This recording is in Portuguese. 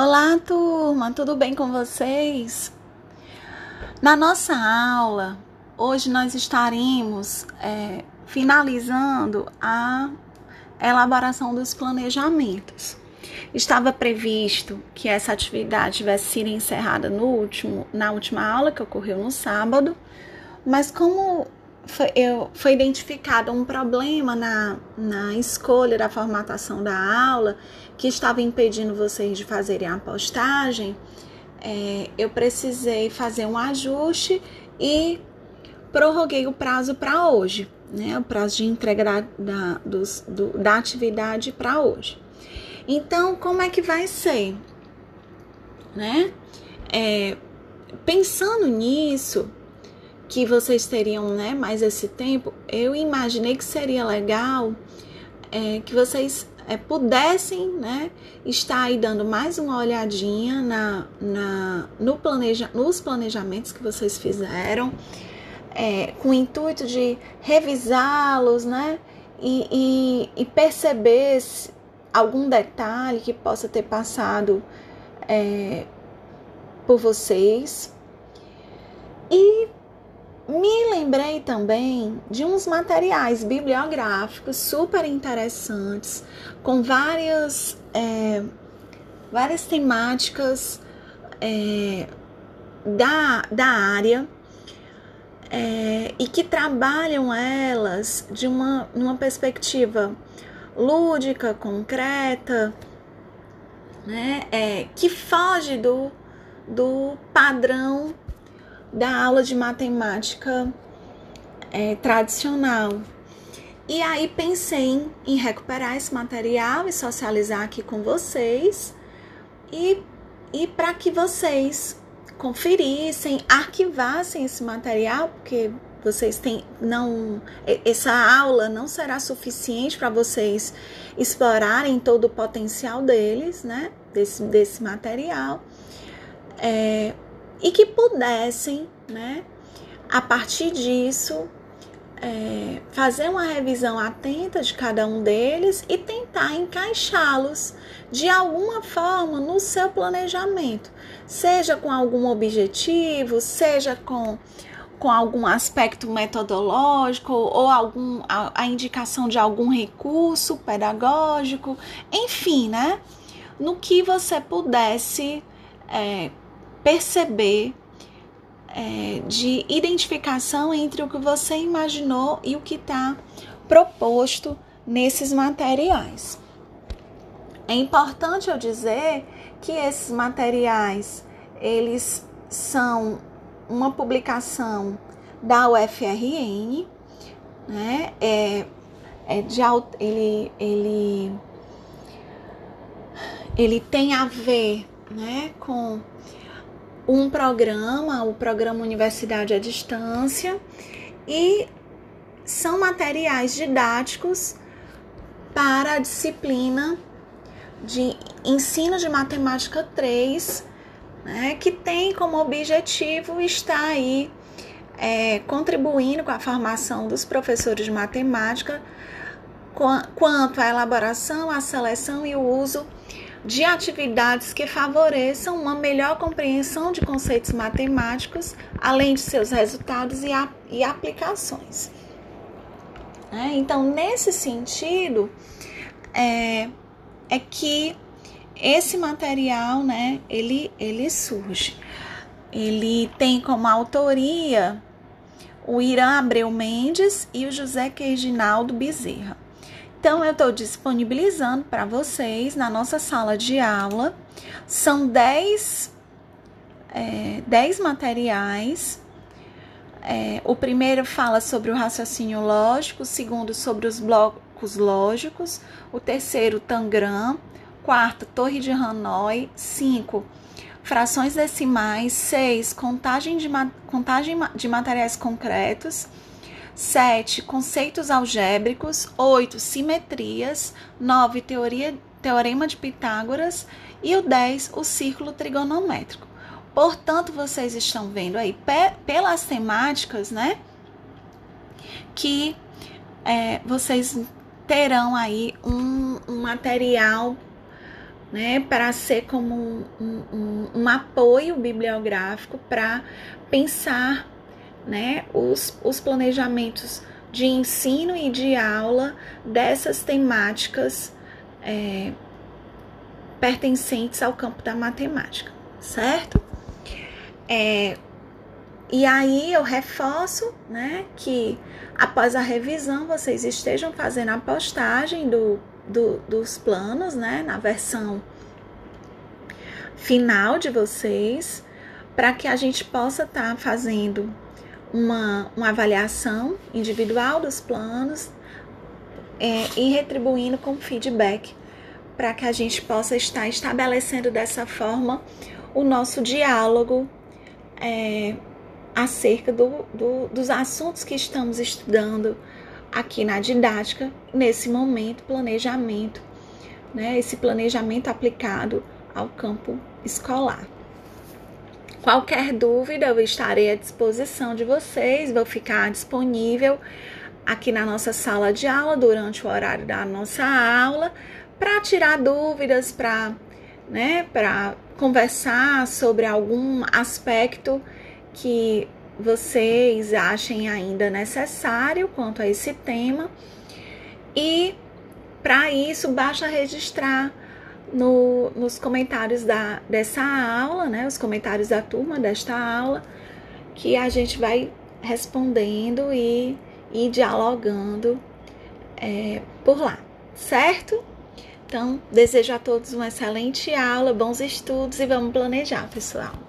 Olá, turma, tudo bem com vocês? Na nossa aula, hoje nós estaremos é, finalizando a elaboração dos planejamentos. Estava previsto que essa atividade tivesse sido encerrada no último, na última aula que ocorreu no sábado, mas como foi, eu, foi identificado um problema na, na escolha da formatação da aula que estava impedindo vocês de fazerem a postagem, é, eu precisei fazer um ajuste e prorroguei o prazo para hoje, né? O prazo de entrega da, da, dos, do, da atividade para hoje. Então, como é que vai ser? Né? É, pensando nisso, que vocês teriam né, mais esse tempo, eu imaginei que seria legal é, que vocês é, pudessem né, estar aí dando mais uma olhadinha na, na, no planeja, nos planejamentos que vocês fizeram, é, com o intuito de revisá-los né, e, e, e perceber algum detalhe que possa ter passado é, por vocês. E me lembrei também de uns materiais bibliográficos super interessantes, com várias, é, várias temáticas é, da, da área é, e que trabalham elas de uma, uma perspectiva lúdica, concreta, né, é, que foge do, do padrão da aula de matemática é, tradicional. E aí pensei em recuperar esse material e socializar aqui com vocês e, e para que vocês conferissem, arquivassem esse material, porque vocês têm não essa aula não será suficiente para vocês explorarem todo o potencial deles, né? Desse, desse material. É, e que pudessem, né, a partir disso, é, fazer uma revisão atenta de cada um deles e tentar encaixá-los de alguma forma no seu planejamento, seja com algum objetivo, seja com, com algum aspecto metodológico ou algum, a, a indicação de algum recurso pedagógico, enfim, né? No que você pudesse é, perceber é, de identificação entre o que você imaginou e o que está proposto nesses materiais. É importante eu dizer que esses materiais eles são uma publicação da UFRN, né? É, é de ele ele ele tem a ver, né, com um programa, o programa Universidade à Distância, e são materiais didáticos para a disciplina de ensino de matemática 3, né, que tem como objetivo estar aí é, contribuindo com a formação dos professores de matemática quanto à elaboração, à seleção e o uso de atividades que favoreçam uma melhor compreensão de conceitos matemáticos, além de seus resultados e, a, e aplicações. É, então, nesse sentido, é, é que esse material, né, ele, ele surge. Ele tem como autoria o Irã Abreu Mendes e o José Queijinaldo Bezerra. Então, eu estou disponibilizando para vocês na nossa sala de aula. São 10, é, 10 materiais. É, o primeiro fala sobre o raciocínio lógico, o segundo sobre os blocos lógicos, o terceiro, Tangram, quarto, Torre de Hanoi, cinco, frações decimais, seis, contagem de, contagem de materiais concretos, 7. Conceitos algébricos. 8. Simetrias. 9. Teoria, teorema de Pitágoras. E o 10. O círculo trigonométrico. Portanto, vocês estão vendo aí pelas temáticas, né? Que é, vocês terão aí um, um material né, para ser como um, um, um apoio bibliográfico para pensar né, os, os planejamentos de ensino e de aula dessas temáticas é, pertencentes ao campo da matemática, certo? É, e aí eu reforço, né, que após a revisão vocês estejam fazendo a postagem do, do, dos planos, né, na versão final de vocês, para que a gente possa estar tá fazendo uma, uma avaliação individual dos planos é, e retribuindo com feedback para que a gente possa estar estabelecendo dessa forma o nosso diálogo é, acerca do, do, dos assuntos que estamos estudando aqui na didática, nesse momento, planejamento, né? Esse planejamento aplicado ao campo escolar. Qualquer dúvida, eu estarei à disposição de vocês, vou ficar disponível aqui na nossa sala de aula durante o horário da nossa aula para tirar dúvidas, para né, para conversar sobre algum aspecto que vocês achem ainda necessário quanto a esse tema. E para isso, basta registrar no, nos comentários da, dessa aula, né? Os comentários da turma desta aula, que a gente vai respondendo e, e dialogando é, por lá, certo? Então, desejo a todos uma excelente aula, bons estudos e vamos planejar, pessoal.